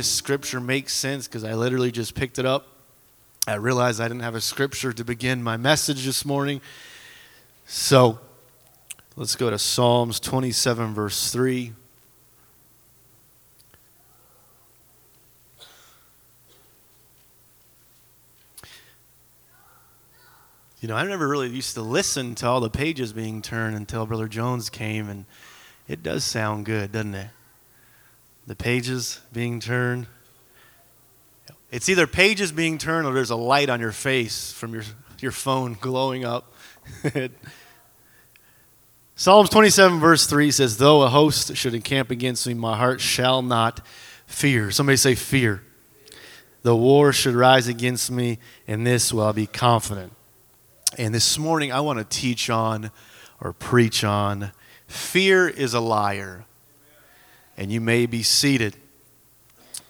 This scripture makes sense because I literally just picked it up. I realized I didn't have a scripture to begin my message this morning. So let's go to Psalms 27, verse 3. You know, I never really used to listen to all the pages being turned until Brother Jones came, and it does sound good, doesn't it? The pages being turned. It's either pages being turned or there's a light on your face from your, your phone glowing up. Psalms 27, verse 3 says, Though a host should encamp against me, my heart shall not fear. Somebody say, Fear. The war should rise against me, and this will I be confident. And this morning, I want to teach on or preach on fear is a liar. And you may be seated. I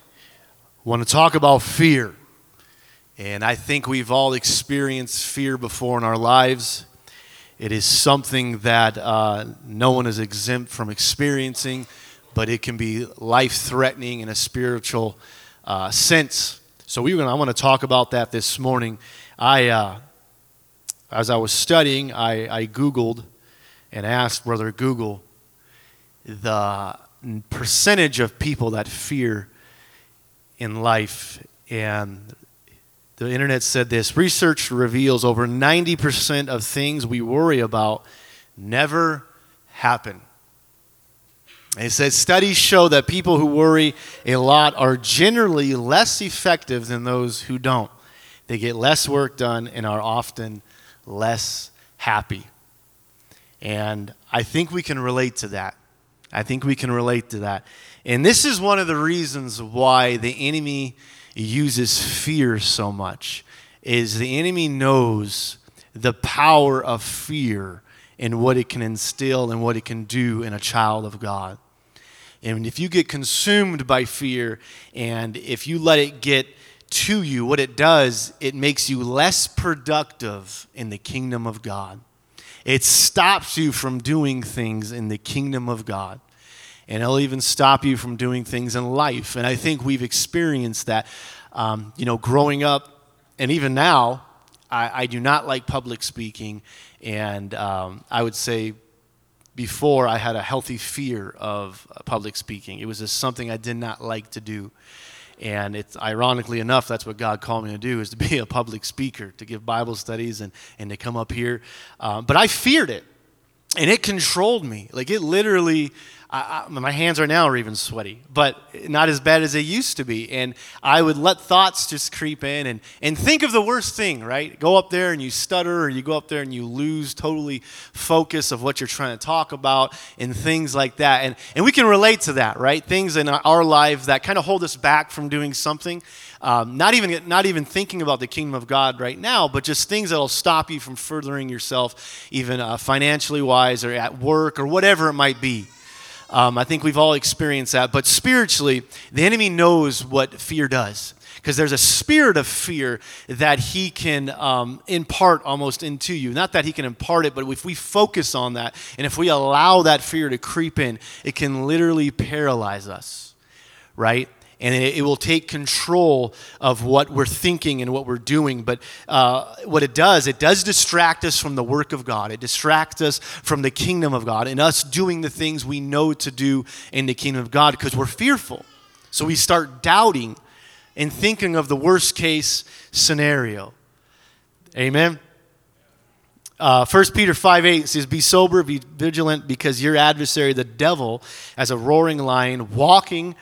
want to talk about fear. And I think we've all experienced fear before in our lives. It is something that uh, no one is exempt from experiencing, but it can be life threatening in a spiritual uh, sense. So we gonna, I want to talk about that this morning. I, uh, as I was studying, I, I Googled and asked Brother Google the percentage of people that fear in life. And the internet said this research reveals over 90% of things we worry about never happen. It says studies show that people who worry a lot are generally less effective than those who don't. They get less work done and are often less happy. And I think we can relate to that. I think we can relate to that. And this is one of the reasons why the enemy uses fear so much is the enemy knows the power of fear and what it can instill and what it can do in a child of God. And if you get consumed by fear and if you let it get to you, what it does, it makes you less productive in the kingdom of God. It stops you from doing things in the kingdom of God. And it'll even stop you from doing things in life. And I think we've experienced that. Um, you know, growing up, and even now, I, I do not like public speaking. And um, I would say before I had a healthy fear of public speaking. It was just something I did not like to do. And it's ironically enough, that's what God called me to do is to be a public speaker, to give Bible studies and, and to come up here. Um, but I feared it and it controlled me. Like it literally, I, I, my hands are now are even sweaty, but not as bad as they used to be. And I would let thoughts just creep in and, and think of the worst thing, right? Go up there and you stutter, or you go up there and you lose totally focus of what you're trying to talk about, and things like that. And, and we can relate to that, right? Things in our lives that kind of hold us back from doing something. Um, not even not even thinking about the kingdom of God right now, but just things that'll stop you from furthering yourself, even uh, financially wise or at work or whatever it might be. Um, I think we've all experienced that. But spiritually, the enemy knows what fear does because there's a spirit of fear that he can um, impart almost into you. Not that he can impart it, but if we focus on that and if we allow that fear to creep in, it can literally paralyze us, right? And it, it, will take control of what we're thinking and what we're doing. But uh, what it does, it does distract us from the work of God. It distracts us from the kingdom of God and us doing the things we know to do in the kingdom of God because we're fearful. So we start doubting and thinking of the worst case scenario. Amen. Uh, 1 Peter 5 8 says, Be sober, be vigilant, because your adversary, the devil, as a roaring lion, walking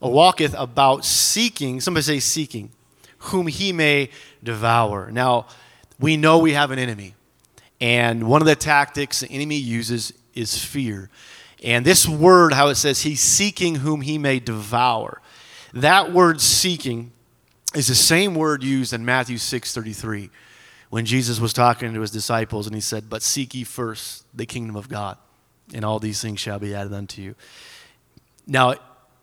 walketh about seeking, somebody say seeking, whom he may devour. Now, we know we have an enemy. And one of the tactics the enemy uses is fear. And this word, how it says, he's seeking whom he may devour. That word seeking is the same word used in Matthew 6:33 when Jesus was talking to his disciples and he said, "But seek ye first the kingdom of God, and all these things shall be added unto you." Now,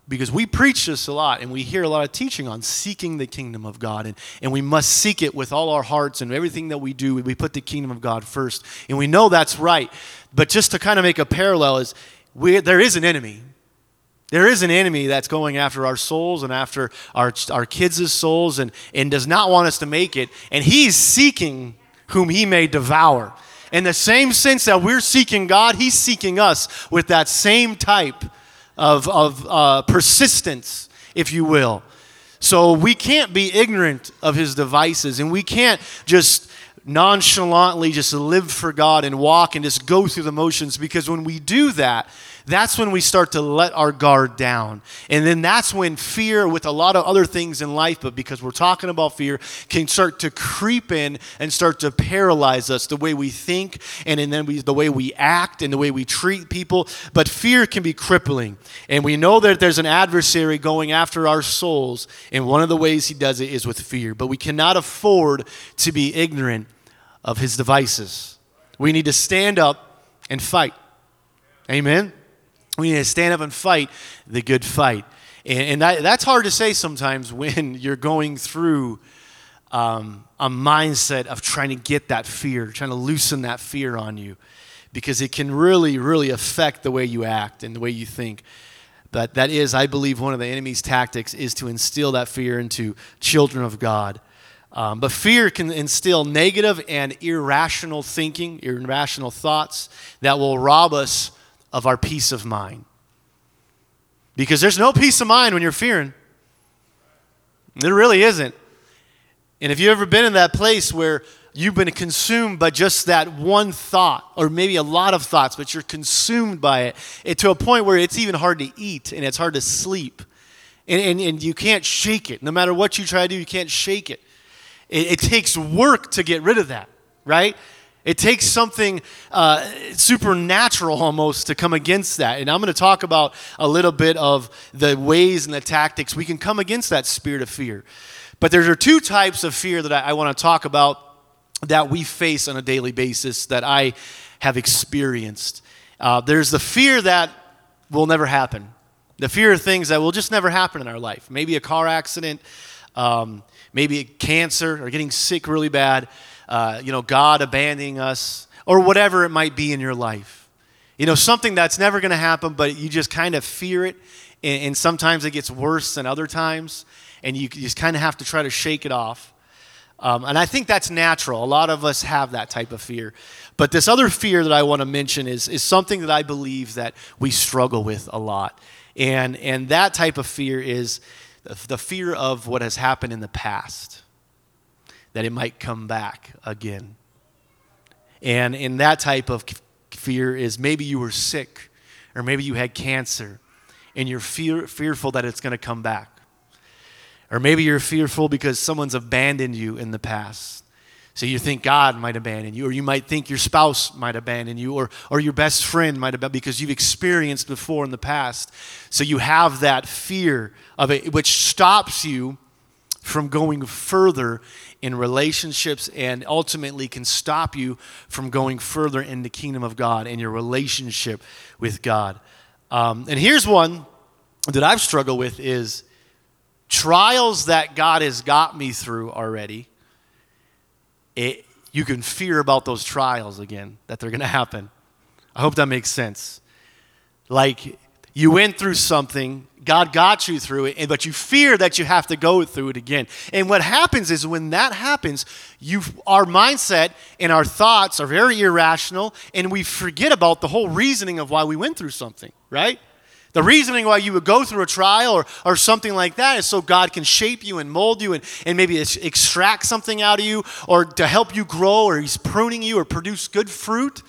because we preach this a lot and we hear a lot of teaching on seeking the kingdom of God. And, and we must seek it with all our hearts and everything that we do. We put the kingdom of God first. And we know that's right. But just to kind of make a parallel, is we, there is an enemy. There is an enemy that's going after our souls and after our, our kids' souls and, and does not want us to make it. And he's seeking whom he may devour. In the same sense that we're seeking God, he's seeking us with that same type of, of uh, persistence, if you will. So we can't be ignorant of his devices and we can't just nonchalantly just live for God and walk and just go through the motions because when we do that, that's when we start to let our guard down. And then that's when fear, with a lot of other things in life, but because we're talking about fear, can start to creep in and start to paralyze us the way we think and, and then we, the way we act and the way we treat people. But fear can be crippling. And we know that there's an adversary going after our souls. And one of the ways he does it is with fear. But we cannot afford to be ignorant of his devices. We need to stand up and fight. Amen. We need to stand up and fight the good fight. And, and that, that's hard to say sometimes when you're going through um, a mindset of trying to get that fear, trying to loosen that fear on you, because it can really, really affect the way you act and the way you think. But that is, I believe, one of the enemy's tactics is to instill that fear into children of God. Um, but fear can instill negative and irrational thinking, irrational thoughts that will rob us of our peace of mind. Because there's no peace of mind when you're fearing. There really isn't. And if you've ever been in that place where you've been consumed by just that one thought, or maybe a lot of thoughts, but you're consumed by it, it to a point where it's even hard to eat and it's hard to sleep. And, and, and you can't shake it. No matter what you try to do, you can't shake it. It, it takes work to get rid of that, right? It takes something uh, supernatural almost to come against that. And I'm going to talk about a little bit of the ways and the tactics we can come against that spirit of fear. But there are two types of fear that I, I want to talk about that we face on a daily basis that I have experienced. Uh, there's the fear that will never happen, the fear of things that will just never happen in our life. Maybe a car accident, um, maybe cancer, or getting sick really bad uh, you know, God abandoning us, or whatever it might be in your life. You know, something that's never going to happen, but you just kind of fear it, and, and, sometimes it gets worse than other times, and you, you just kind of have to try to shake it off. Um, and I think that's natural. A lot of us have that type of fear. But this other fear that I want to mention is, is something that I believe that we struggle with a lot. And, and that type of fear is the fear of what has happened in the past that it might come back again. And in that type of fear is maybe you were sick or maybe you had cancer and you're fear, fearful that it's going to come back. Or maybe you're fearful because someone's abandoned you in the past. So you think God might abandon you, or you might think your spouse might abandon you, or, or your best friend might abandon because you've experienced before in the past. So you have that fear of it, which stops you from going further in relationships and ultimately can stop you from going further in the kingdom of God and your relationship with God. Um, and here's one that I've struggled with is trials that God has got me through already. It, you can fear about those trials again, that they're going to happen. I hope that makes sense. Like you went through something God got you through it, but you fear that you have to go through it again. And what happens is when that happens, you, our mindset and our thoughts are very irrational, and we forget about the whole reasoning of why we went through something, right? The reasoning why you would go through a trial or, or something like that is so God can shape you and mold you and, and maybe extract something out of you or to help you grow or He's pruning you or produce good fruit.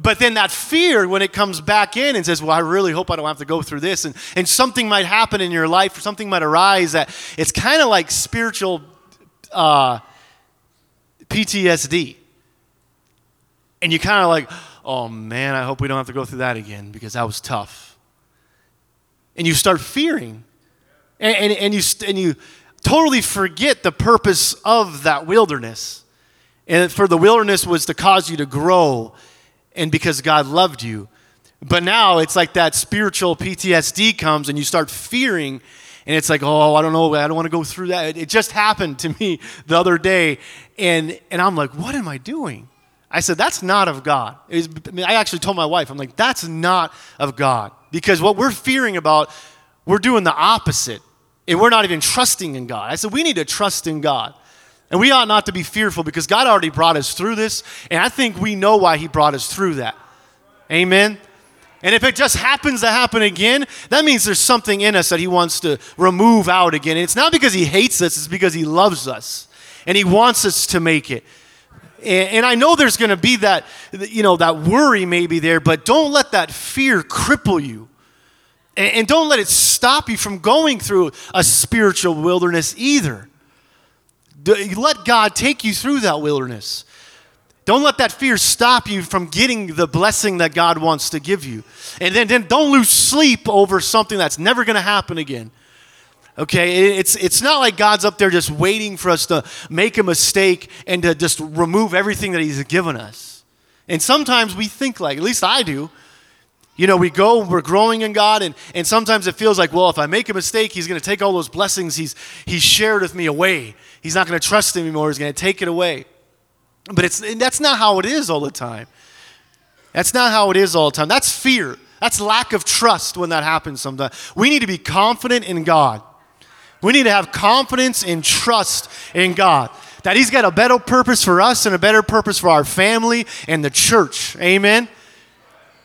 But then that fear, when it comes back in and says, Well, I really hope I don't have to go through this, and, and something might happen in your life, or something might arise that it's kind of like spiritual uh, PTSD. And you kind of like, Oh man, I hope we don't have to go through that again because that was tough. And you start fearing. And, and, and, you, and you totally forget the purpose of that wilderness. And for the wilderness was to cause you to grow and because God loved you. But now it's like that spiritual PTSD comes and you start fearing, and it's like, oh, I don't know, I don't want to go through that. It just happened to me the other day, and, and I'm like, what am I doing? I said, that's not of God. Was, I actually told my wife, I'm like, that's not of God. Because what we're fearing about, we're doing the opposite. And we're not even trusting in God. I said, we need to trust in God. And we ought not to be fearful because God already brought us through this. And I think we know why He brought us through that. Amen. And if it just happens to happen again, that means there's something in us that He wants to remove out again. And it's not because He hates us, it's because He loves us. And He wants us to make it. And, I know there's going to be that, you know, that worry maybe there, but don't let that fear cripple you. And don't let it stop you from going through a spiritual wilderness either. Let God take you through that wilderness. Don't let that fear stop you from getting the blessing that God wants to give you. And then, then don't lose sleep over something that's never going to happen again. Okay, it's, it's not like God's up there just waiting for us to make a mistake and to just remove everything that He's given us. And sometimes we think like, at least I do, you know, we go, we're growing in God, and, and sometimes it feels like, well, if I make a mistake, He's going to take all those blessings He's, he's shared with me away. He's not going to trust Him anymore, He's going to take it away. But it's, that's not how it is all the time. That's not how it is all the time. That's fear. That's lack of trust when that happens sometimes. We need to be confident in God. We need to have confidence and trust in God. That He's got a better purpose for us and a better purpose for our family and the church. Amen.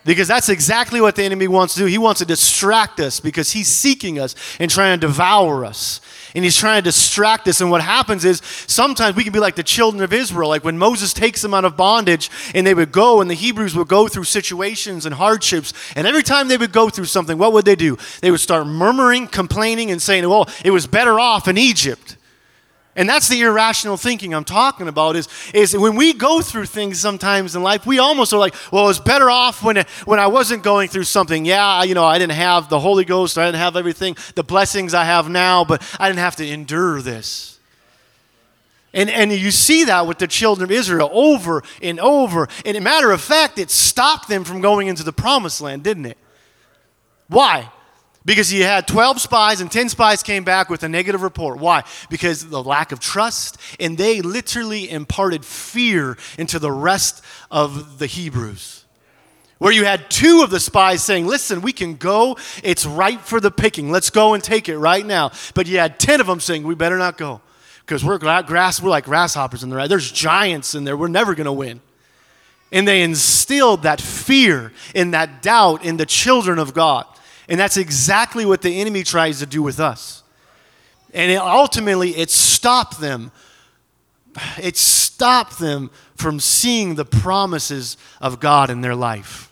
Because that's exactly what the enemy wants to do. He wants to distract us because he's seeking us and trying to devour us. And he's trying to distract us. And what happens is sometimes we can be like the children of Israel, like when Moses takes them out of bondage and they would go and the Hebrews would go through situations and hardships. And every time they would go through something, what would they do? They would start murmuring, complaining, and saying, well, it was better off in Egypt. And that's the irrational thinking I'm talking about is, is when we go through things sometimes in life, we almost are like, well, it's better off when, when I wasn't going through something. Yeah, you know, I didn't have the Holy Ghost, I didn't have everything, the blessings I have now, but I didn't have to endure this. And, and you see that with the children of Israel over and over. And a matter of fact, it stopped them from going into the promised land, didn't it? Why? Because he had 12 spies and 10 spies came back with a negative report. Why? Because the lack of trust, and they literally imparted fear into the rest of the Hebrews. Where you had two of the spies saying, Listen, we can go, it's ripe for the picking, let's go and take it right now. But you had 10 of them saying, We better not go because we're, grass, we're like grasshoppers in the there. There's giants in there, we're never going to win. And they instilled that fear and that doubt in the children of God. And that's exactly what the enemy tries to do with us. And it, ultimately, it stopped them. It stopped them from seeing the promises of God in their life.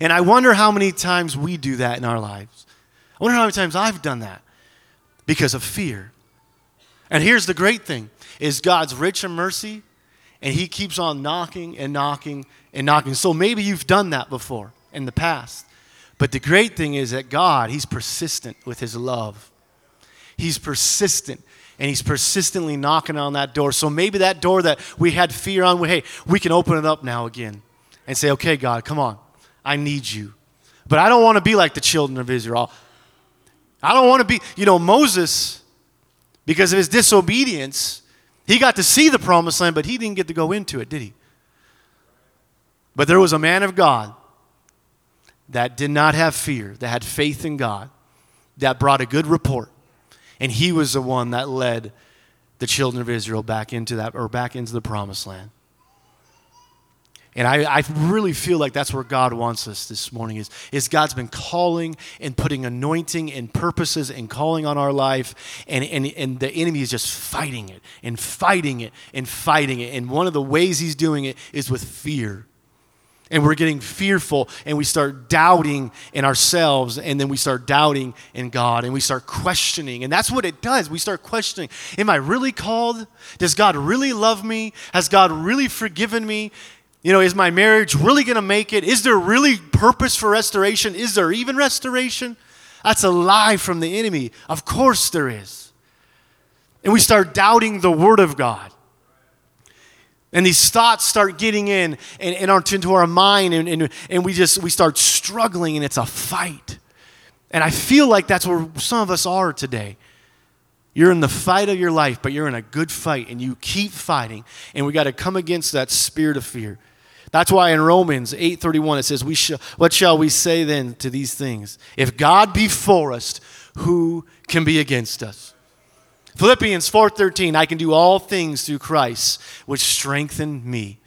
And I wonder how many times we do that in our lives. I wonder how many times I've done that because of fear. And here's the great thing is God's rich in mercy and he keeps on knocking and knocking and knocking. So maybe you've done that before in the past. But the great thing is that God, He's persistent with His love. He's persistent and He's persistently knocking on that door. So maybe that door that we had fear on, hey, we can open it up now again and say, okay, God, come on. I need you. But I don't want to be like the children of Israel. I don't want to be, you know, Moses, because of his disobedience, he got to see the promised land, but he didn't get to go into it, did he? But there was a man of God that did not have fear, that had faith in God, that brought a good report. And he was the one that led the children of Israel back into that or back into the promised land. And I, I really feel like that's where God wants us this morning is, is God's been calling and putting anointing and purposes and calling on our life. And, and, and the enemy is just fighting it and fighting it and fighting it. And one of the ways he's doing it is with fear and we're getting fearful and we start doubting in ourselves and then we start doubting in God and we start questioning. And that's what it does. We start questioning Am I really called? Does God really love me? Has God really forgiven me? You know, is my marriage really going to make it? Is there really purpose for restoration? Is there even restoration? That's a lie from the enemy. Of course there is. And we start doubting the Word of God. And these thoughts start getting in and, and into our mind, and, and, and we just we start struggling, and it's a fight. And I feel like that's where some of us are today. You're in the fight of your life, but you're in a good fight and you keep fighting. And we got to come against that spirit of fear. That's why in Romans 8:31 it says, "We shall, what shall we say then to these things? If God be for us, who can be against us?" Philippians 4:13, "I can do all things through Christ, which strengthen me."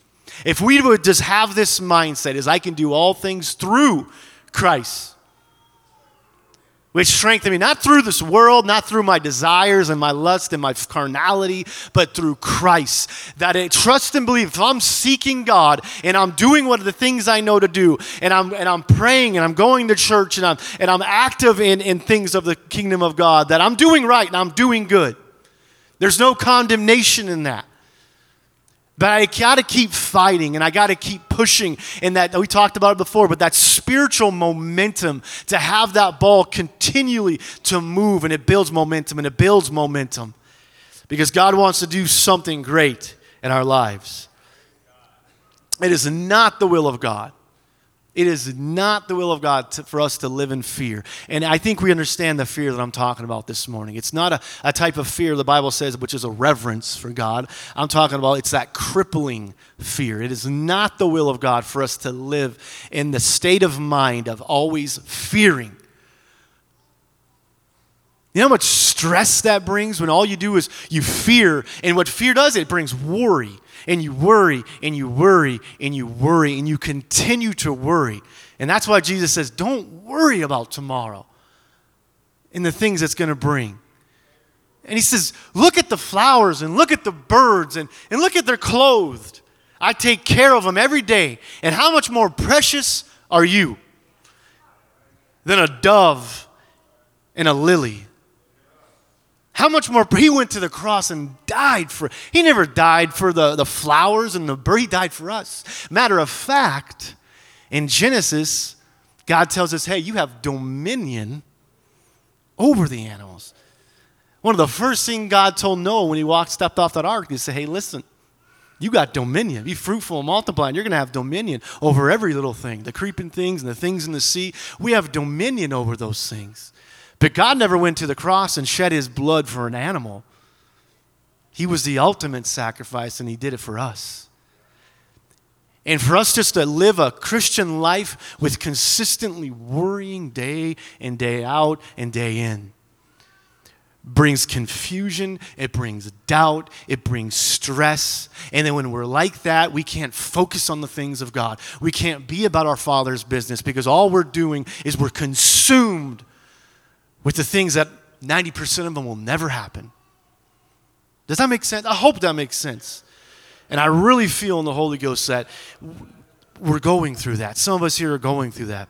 If we would just have this mindset, is I can do all things through Christ which strengthen me, not through this world, not through my desires and my lust and my carnality, but through Christ. That I trust and believe if I'm seeking God and I'm doing what are the things I know to do, and I'm and I'm praying and I'm going to church and I'm and I'm active in, in things of the kingdom of God, that I'm doing right and I'm doing good. There's no condemnation in that. But I got to keep fighting and I got to keep pushing. And that we talked about it before, but that spiritual momentum to have that ball continually to move and it builds momentum and it builds momentum because God wants to do something great in our lives. It is not the will of God it is not the will of God to, for us to live in fear. And I think we understand the fear that I'm talking about this morning. It's not a, a type of fear the Bible says, which is a reverence for God. I'm talking about it's that crippling fear. It is not the will of God for us to live in the state of mind of always fearing. You know how much stress that brings when all you do is you fear, and what fear does, it brings worry and you worry and you worry and you worry and you continue to worry. And that's why Jesus says, don't worry about tomorrow and the things it's going to bring. And he says, look at the flowers and look at the birds and, and look at their clothed. I take care of them every day. And how much more precious are you than a dove and a lily? How much more? He went to the cross and died for. He never died for the, the flowers and the bird. He died for us. Matter of fact, in Genesis, God tells us, hey, you have dominion over the animals. One of the first things God told Noah when he walked, stepped off that ark, he said, hey, listen, you got dominion. Be fruitful and multiply, and you're going to have dominion over every little thing the creeping things and the things in the sea. We have dominion over those things. But God never went to the cross and shed his blood for an animal. He was the ultimate sacrifice, and he did it for us. And for us just to live a Christian life with consistently worrying day in, day out, and day in brings confusion, it brings doubt, it brings stress. And then when we're like that, we can't focus on the things of God. We can't be about our Father's business because all we're doing is we're consumed with the things that 90% of them will never happen. Does that make sense? I hope that makes sense. And I really feel in the Holy Ghost that we're going through that. Some of us here are going through that.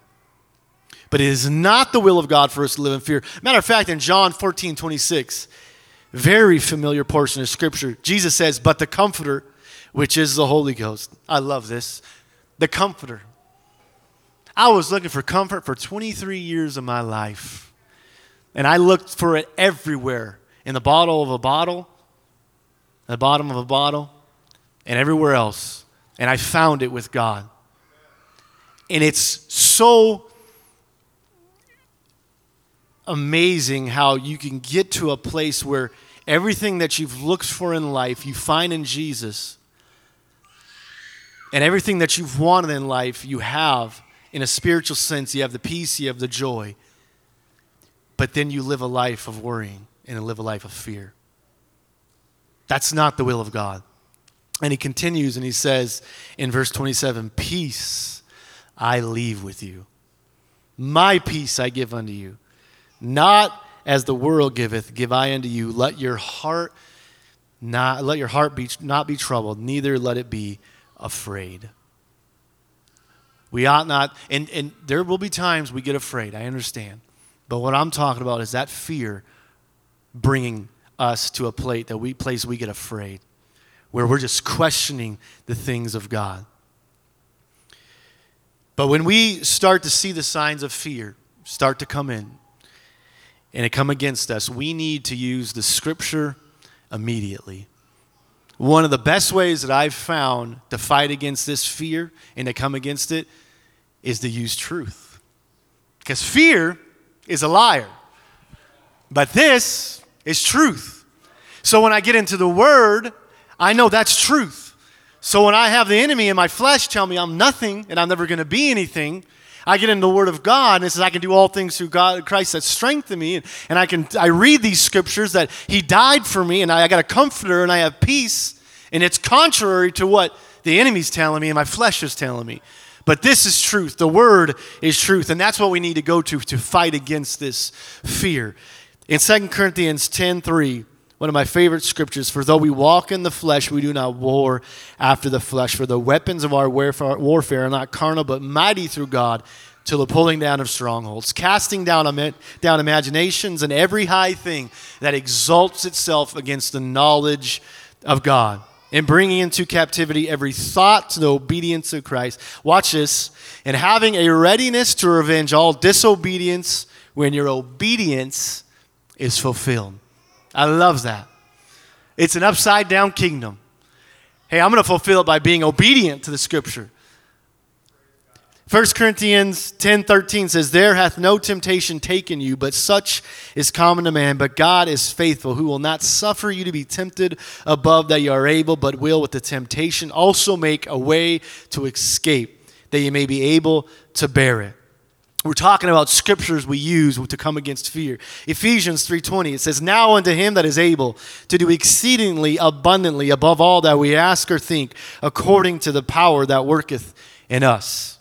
But it is not the will of God for us to live in fear. Matter of fact, in John 14, 26, very familiar portion of Scripture, Jesus says, But the Comforter, which is the Holy Ghost. I love this. The Comforter. I was looking for comfort for 23 years of my life. And I looked for it everywhere in the bottle of a bottle, the bottom of a bottle, and everywhere else. And I found it with God. And it's so amazing how you can get to a place where everything that you've looked for in life you find in Jesus. And everything that you've wanted in life you have in a spiritual sense. You have the peace, you have the joy but then you live a life of worrying and live a life of fear. That's not the will of God. And he continues and he says in verse 27 Peace I leave with you, my peace I give unto you. Not as the world giveth, give I unto you. Let your heart not let your heart be not be troubled, neither let it be afraid. We ought not, and, and there will be times we get afraid, I understand. But what I'm talking about is that fear bringing us to a plate that we place we get afraid, where we're just questioning the things of God. But when we start to see the signs of fear start to come in and it come against us, we need to use the scripture immediately. One of the best ways that I've found to fight against this fear and to come against it is to use truth. Because fear is a liar. But this is truth. So when I get into the Word, I know that's truth. So when I have the enemy in my flesh tell me I'm nothing and I'm never going to be anything, I get into the Word of God and it says I can do all things through God, Christ that strengthen me, and, and I can I read these scriptures that He died for me, and I, I got a comforter and I have peace, and it's contrary to what the enemy's telling me and my flesh is telling me. But this is truth. The word is truth. And that's what we need to go to to fight against this fear. In 2 Corinthians 10 3, one of my favorite scriptures For though we walk in the flesh, we do not war after the flesh. For the weapons of our warfare are not carnal, but mighty through God to the pulling down of strongholds, casting down, down imaginations and every high thing that exalts itself against the knowledge of God and bringing into captivity every thought to the obedience of Christ. Watch this. And having a readiness to revenge all disobedience when your obedience is fulfilled. I love that. It's an upside down kingdom. Hey, I'm going to fulfill it by being obedient to the scripture. 1 Corinthians 10:13 says there hath no temptation taken you but such is common to man but God is faithful who will not suffer you to be tempted above that you are able but will with the temptation also make a way to escape that you may be able to bear it. We're talking about scriptures we use to come against fear. Ephesians 3:20 it says now unto him that is able to do exceedingly abundantly above all that we ask or think according to the power that worketh in us.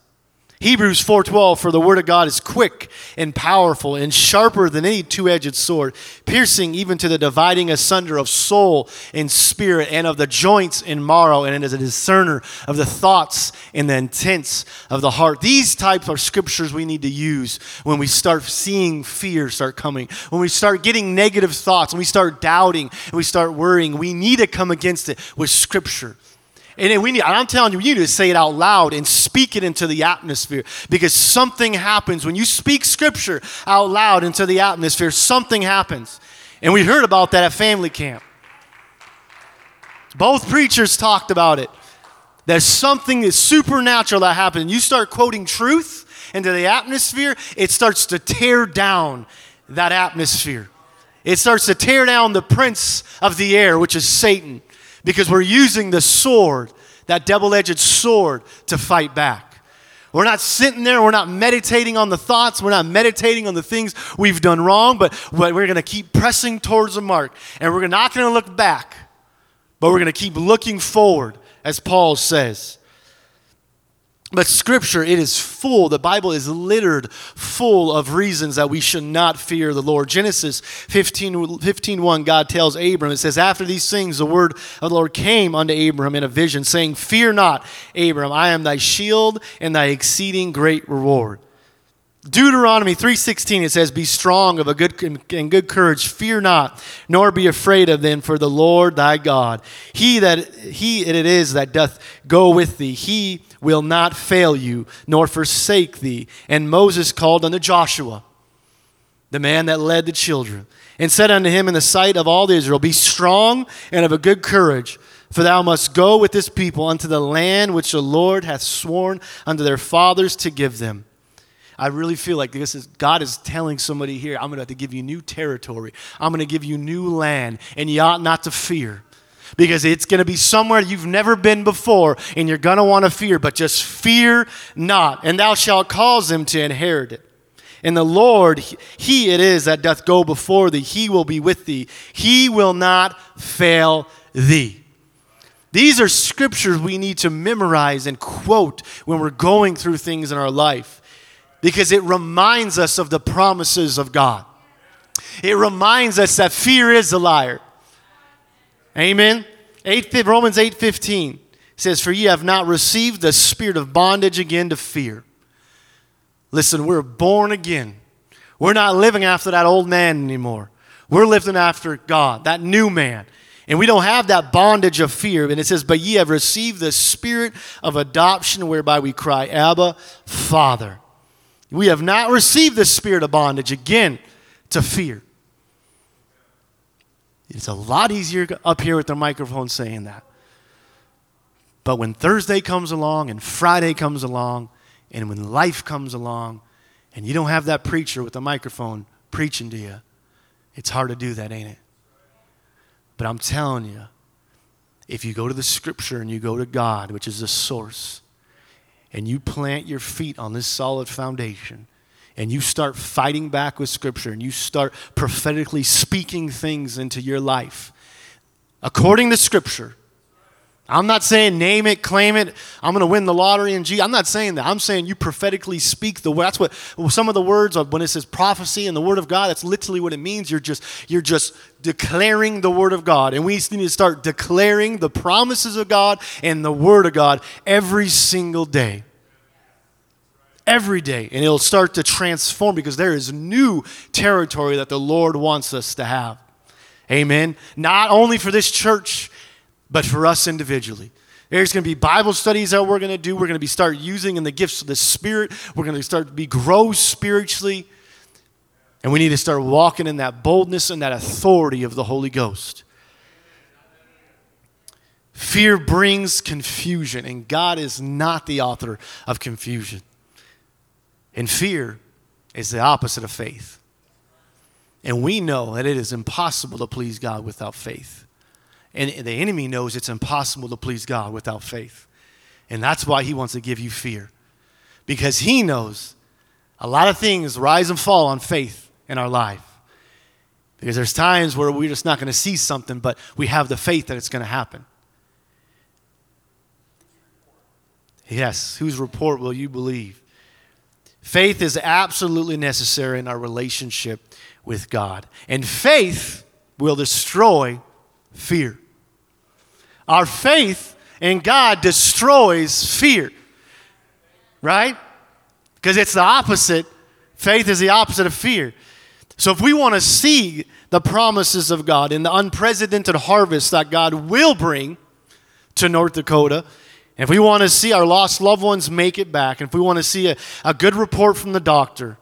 Hebrews 4:12 for the word of God is quick and powerful and sharper than any two-edged sword, piercing even to the dividing asunder of soul and spirit and of the joints and marrow and is a discerner of the thoughts and the intents of the heart. These types of scriptures we need to use when we start seeing fear start coming. When we start getting negative thoughts, when we start doubting and we start worrying, we need to come against it with scripture. And we need, I'm telling you, you need to say it out loud and speak it into the atmosphere because something happens. When you speak scripture out loud into the atmosphere, something happens. And we heard about that at family camp. Both preachers talked about it. There's something that's supernatural that happens. You start quoting truth into the atmosphere, it starts to tear down that atmosphere. It starts to tear down the prince of the air, which is Satan because we're using the sword, that double edged sword, to fight back. We're not sitting there, we're not meditating on the thoughts, we're not meditating on the things we've done wrong, but we're going to keep pressing towards the mark. And we're not going to look back, but we're going to keep looking forward, as Paul says. But scripture, it is full. The Bible is littered full of reasons that we should not fear the Lord. Genesis 15, 15 1, God tells Abram, it says, After these things, the word of the Lord came unto Abram in a vision, saying, Fear not, Abram, I am thy shield and thy exceeding great reward. Deuteronomy 3:16 it says be strong of a good and good courage fear not nor be afraid of them for the Lord thy God he that he it is that doth go with thee he will not fail you nor forsake thee and Moses called unto Joshua the man that led the children and said unto him in the sight of all Israel be strong and of a good courage for thou must go with this people unto the land which the Lord hath sworn unto their fathers to give them I really feel like this is God is telling somebody here, I'm going to have to give you new territory. I'm going to give you new land, and you ought not to fear. Because it's going to be somewhere you've never been before, and you're going to want to fear, but just fear not, and thou shalt cause them to inherit it. And the Lord, He it is that doth go before thee. He will be with thee. He will not fail thee. These are scriptures we need to memorize and quote when we're going through things in our life because it reminds us of the promises of God. It reminds us that fear is a liar. Amen. 8, Romans 8:15 says, "For ye have not received the spirit of bondage again to fear." Listen, we're born again. We're not living after that old man anymore. We're living after God, that new man. And we don't have that bondage of fear. And it says, But ye have received the spirit of adoption, whereby we cry, Abba, Father. We have not received the spirit of bondage again to fear. It's a lot easier up here with the microphone saying that. But when Thursday comes along and Friday comes along and when life comes along and you don't have that preacher with the microphone preaching to you, it's hard to do that, ain't it? But I'm telling you, if you go to the scripture and you go to God, which is the source, and you plant your feet on this solid foundation, and you start fighting back with scripture, and you start prophetically speaking things into your life, according to scripture, I'm not saying name it, claim it. I'm going to win the lottery in G. I'm not saying that. I'm saying you prophetically speak the word. That's what some of the words when it says prophecy and the word of God. That's literally what it means. You're just you're just declaring the word of God, and we need to start declaring the promises of God and the word of God every single day. Every day, and it'll start to transform because there is new territory that the Lord wants us to have. Amen. Not only for this church but for us individually. There's going to be Bible studies that we're going to do. We're going to be start using in the gifts of the Spirit. We're going to start to be grow spiritually. And we need to start walking in that boldness and that authority of the Holy Ghost. Fear brings confusion, and God is not the author of confusion. And fear is the opposite of faith. And we know that it is impossible to please God without faith. And the enemy knows it's impossible to please God without faith. And that's why he wants to give you fear. Because he knows a lot of things rise and fall on faith in our life. Because there's times where we're just not going to see something, but we have the faith that it's going to happen. Yes, whose report will you believe? Faith is absolutely necessary in our relationship with God. And faith will destroy fear. Our faith in God destroys fear, right? Because it's the opposite. Faith is the opposite of fear. So if we want to see the promises of God and the unprecedented harvest that God will bring to North Dakota, if we want to see our lost loved ones make it back, and if we want to see a, a good report from the doctor,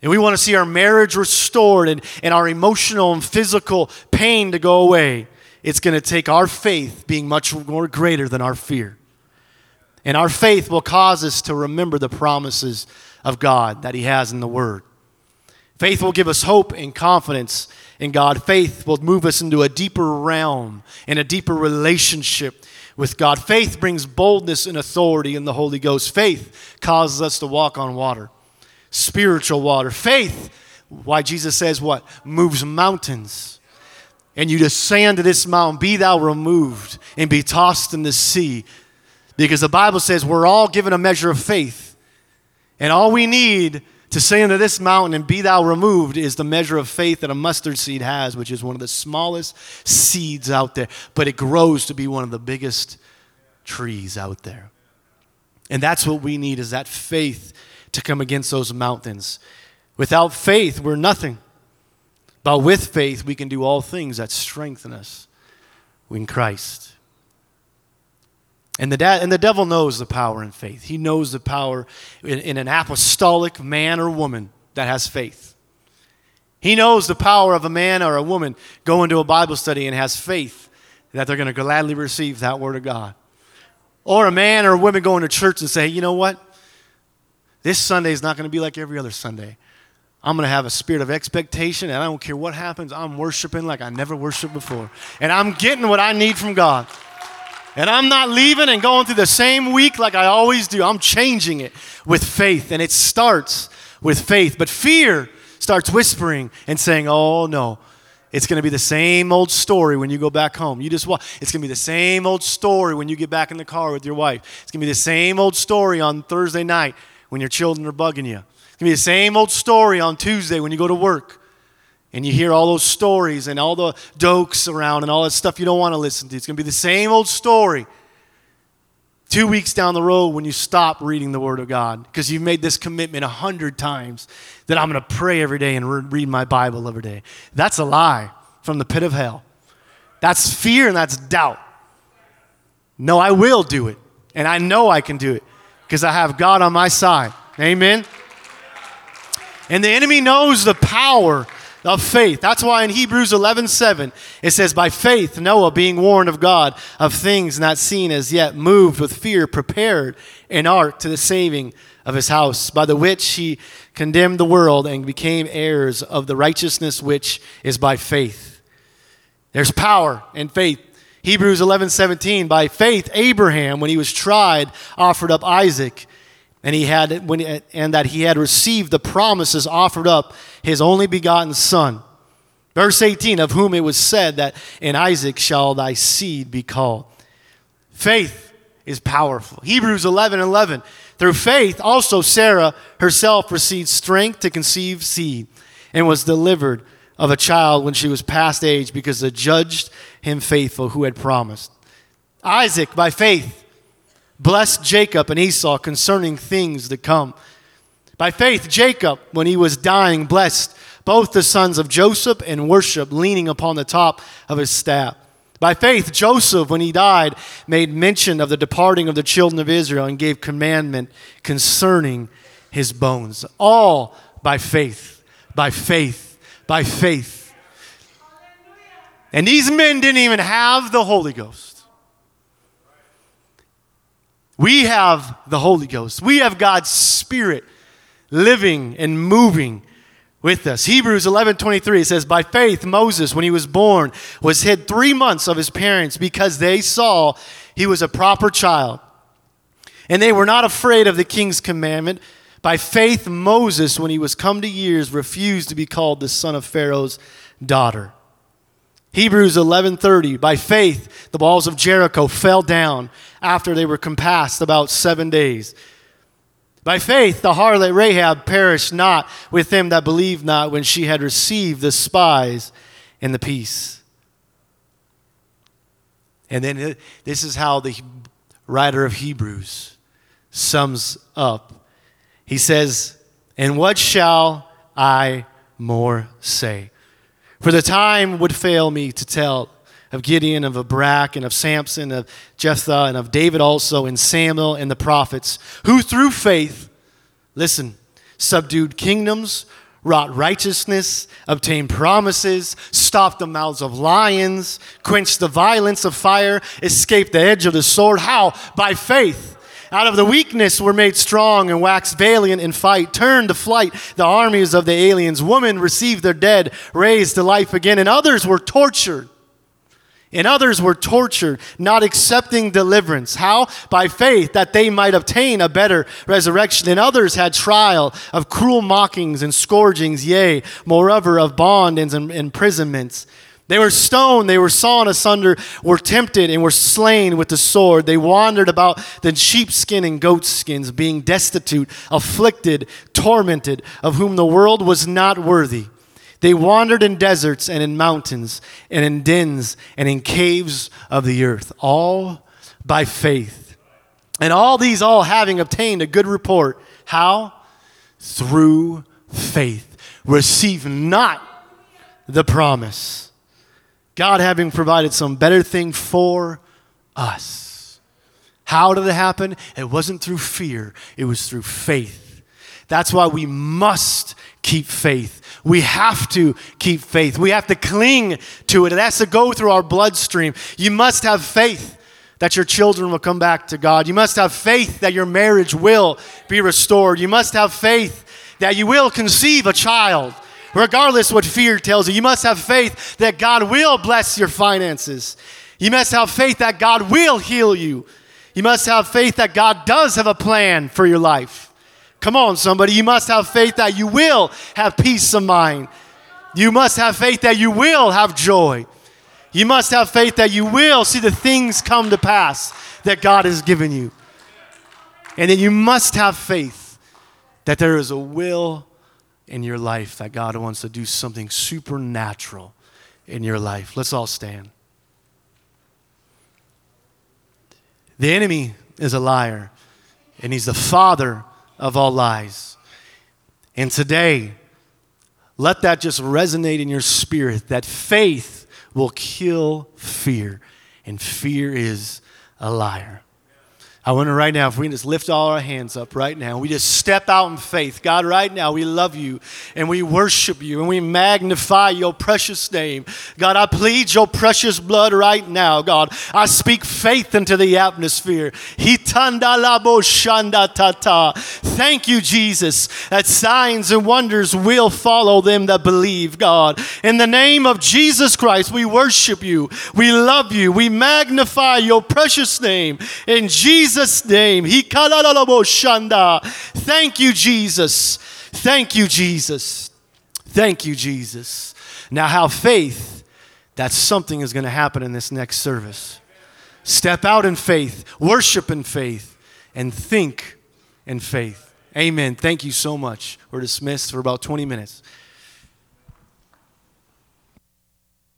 and we want to see our marriage restored and, and our emotional and physical pain to go away, it's going to take our faith being much more greater than our fear. And our faith will cause us to remember the promises of God that He has in the Word. Faith will give us hope and confidence in God. Faith will move us into a deeper realm and a deeper relationship with God. Faith brings boldness and authority in the Holy Ghost. Faith causes us to walk on water, spiritual water. Faith, why Jesus says what? Moves mountains and you say unto this mountain, Be thou removed and be tossed in the sea. Because the Bible says we're all given a measure of faith. And all we need to say unto this mountain and be thou removed is the measure of faith that a mustard seed has, which is one of the smallest seeds out there, but it grows to be one of the biggest trees out there. And that's what we need is that faith to come against those mountains. Without faith, we're nothing. But with faith, we can do all things that strengthen us in Christ. And the, da- and the devil knows the power in faith. He knows the power in, in an apostolic man or woman that has faith. He knows the power of a man or a woman going to a Bible study and has faith that they're going to gladly receive that word of God. Or a man or a woman going to church and say, you know what? This Sunday is not going to be like every other Sunday. I'm going to have a spirit of expectation, and I don't care what happens. I'm worshiping like I never worshiped before. And I'm getting what I need from God. And I'm not leaving and going through the same week like I always do. I'm changing it with faith. And it starts with faith. But fear starts whispering and saying, oh no, it's going to be the same old story when you go back home. You just walk. It's going to be the same old story when you get back in the car with your wife. It's going to be the same old story on Thursday night when your children are bugging you It's going to be the same old story on Tuesday when you go to work and you hear all those stories and all the dokes around and all that stuff you don't want to listen to. It's going to be the same old story two weeks down the road when you stop reading the Word of God because you've made this commitment a hundred times that I'm going to pray every day and read my Bible every day. That's a lie from the pit of hell. That's fear and that's doubt. No, I will do it. And I know I can do it because I have God on my side. Amen. And the enemy knows the power of faith. That's why in Hebrews 11 7, it says, By faith, Noah, being warned of God of things not seen as yet, moved with fear, prepared an ark to the saving of his house, by the which he condemned the world and became heirs of the righteousness which is by faith. There's power in faith. Hebrews 11 17, by faith, Abraham, when he was tried, offered up Isaac, and, he had, when, and that he had received the promises, offered up his only begotten son. Verse 18, of whom it was said that in Isaac shall thy seed be called. Faith is powerful. Hebrews 11 11, through faith, also Sarah herself received strength to conceive seed and was delivered of a child when she was past age because the judged him faithful who had promised. Isaac, by faith, blessed Jacob and Esau concerning things to come. By faith, Jacob, when he was dying, blessed both the sons of Joseph and worship, leaning upon the top of his staff. By faith, Joseph, when he died, made mention of the departing of the children of Israel and gave commandment concerning his bones. All by faith, by faith, by faith. And these men didn't even have the Holy Ghost. We have the Holy Ghost. We have God's Spirit living and moving with us. Hebrews 11:23 says by faith Moses when he was born was hid 3 months of his parents because they saw he was a proper child. And they were not afraid of the king's commandment. By faith Moses when he was come to years refused to be called the son of Pharaoh's daughter. Hebrews 11:30 By faith the walls of Jericho fell down after they were compassed about 7 days. By faith, the harlot Rahab perished not with them that believed not when she had received the spies and the peace. And then this is how the writer of Hebrews sums up. He says, And what shall I more say? For the time would fail me to tell of Gideon, of Barak, and of Samson, of Jephthah, and of David also, and Samuel, and the prophets, who through faith, listen, subdued kingdoms, wrought righteousness, obtained promises, stopped the mouths of lions, quenched the violence of fire, escaped the edge of the sword. How? By faith. Out of the weakness were made strong and waxed valiant in fight, turned to flight the armies of the aliens. Women received their dead, raised to life again, and others were tortured and others were tortured, not accepting deliverance. How? By faith, that they might obtain a better resurrection. And others had trial of cruel mockings and scourgings, yea, moreover, of bondage and imprisonments. They were stoned, they were sawn asunder, were tempted, and were slain with the sword. They wandered about the sheepskin and goatskins, being destitute, afflicted, tormented, of whom the world was not worthy. They wandered in deserts and in mountains and in dens and in caves of the earth, all by faith. And all these, all having obtained a good report. How? Through faith. Receive not the promise. God having provided some better thing for us. How did it happen? It wasn't through fear, it was through faith. That's why we must keep faith. We have to keep faith. We have to cling to it. It has to go through our bloodstream. You must have faith that your children will come back to God. You must have faith that your marriage will be restored. You must have faith that you will conceive a child, regardless what fear tells you. You must have faith that God will bless your finances. You must have faith that God will heal you. You must have faith that God does have a plan for your life. Come on, somebody. You must have faith that you will have peace of mind. You must have faith that you will have joy. You must have faith that you will see the things come to pass that God has given you. And then you must have faith that there is a will in your life that God wants to do something supernatural in your life. Let's all stand. The enemy is a liar, and he's the father of all lies. And today, let that just resonate in your spirit that faith will kill fear, and fear is a liar. I wonder right now if we can just lift all our hands up right now. We just step out in faith. God, right now, we love you and we worship you and we magnify your precious name. God, I plead your precious blood right now, God. I speak faith into the atmosphere. Thank you, Jesus, that signs and wonders will follow them that believe, God. In the name of Jesus Christ, we worship you. We love you. We magnify your precious name. In Jesus' Jesus' name. Thank you, Jesus. Thank you, Jesus. Thank you, Jesus. Now, have faith that something is going to happen in this next service. Step out in faith, worship in faith, and think in faith. Amen. Thank you so much. We're dismissed for about 20 minutes.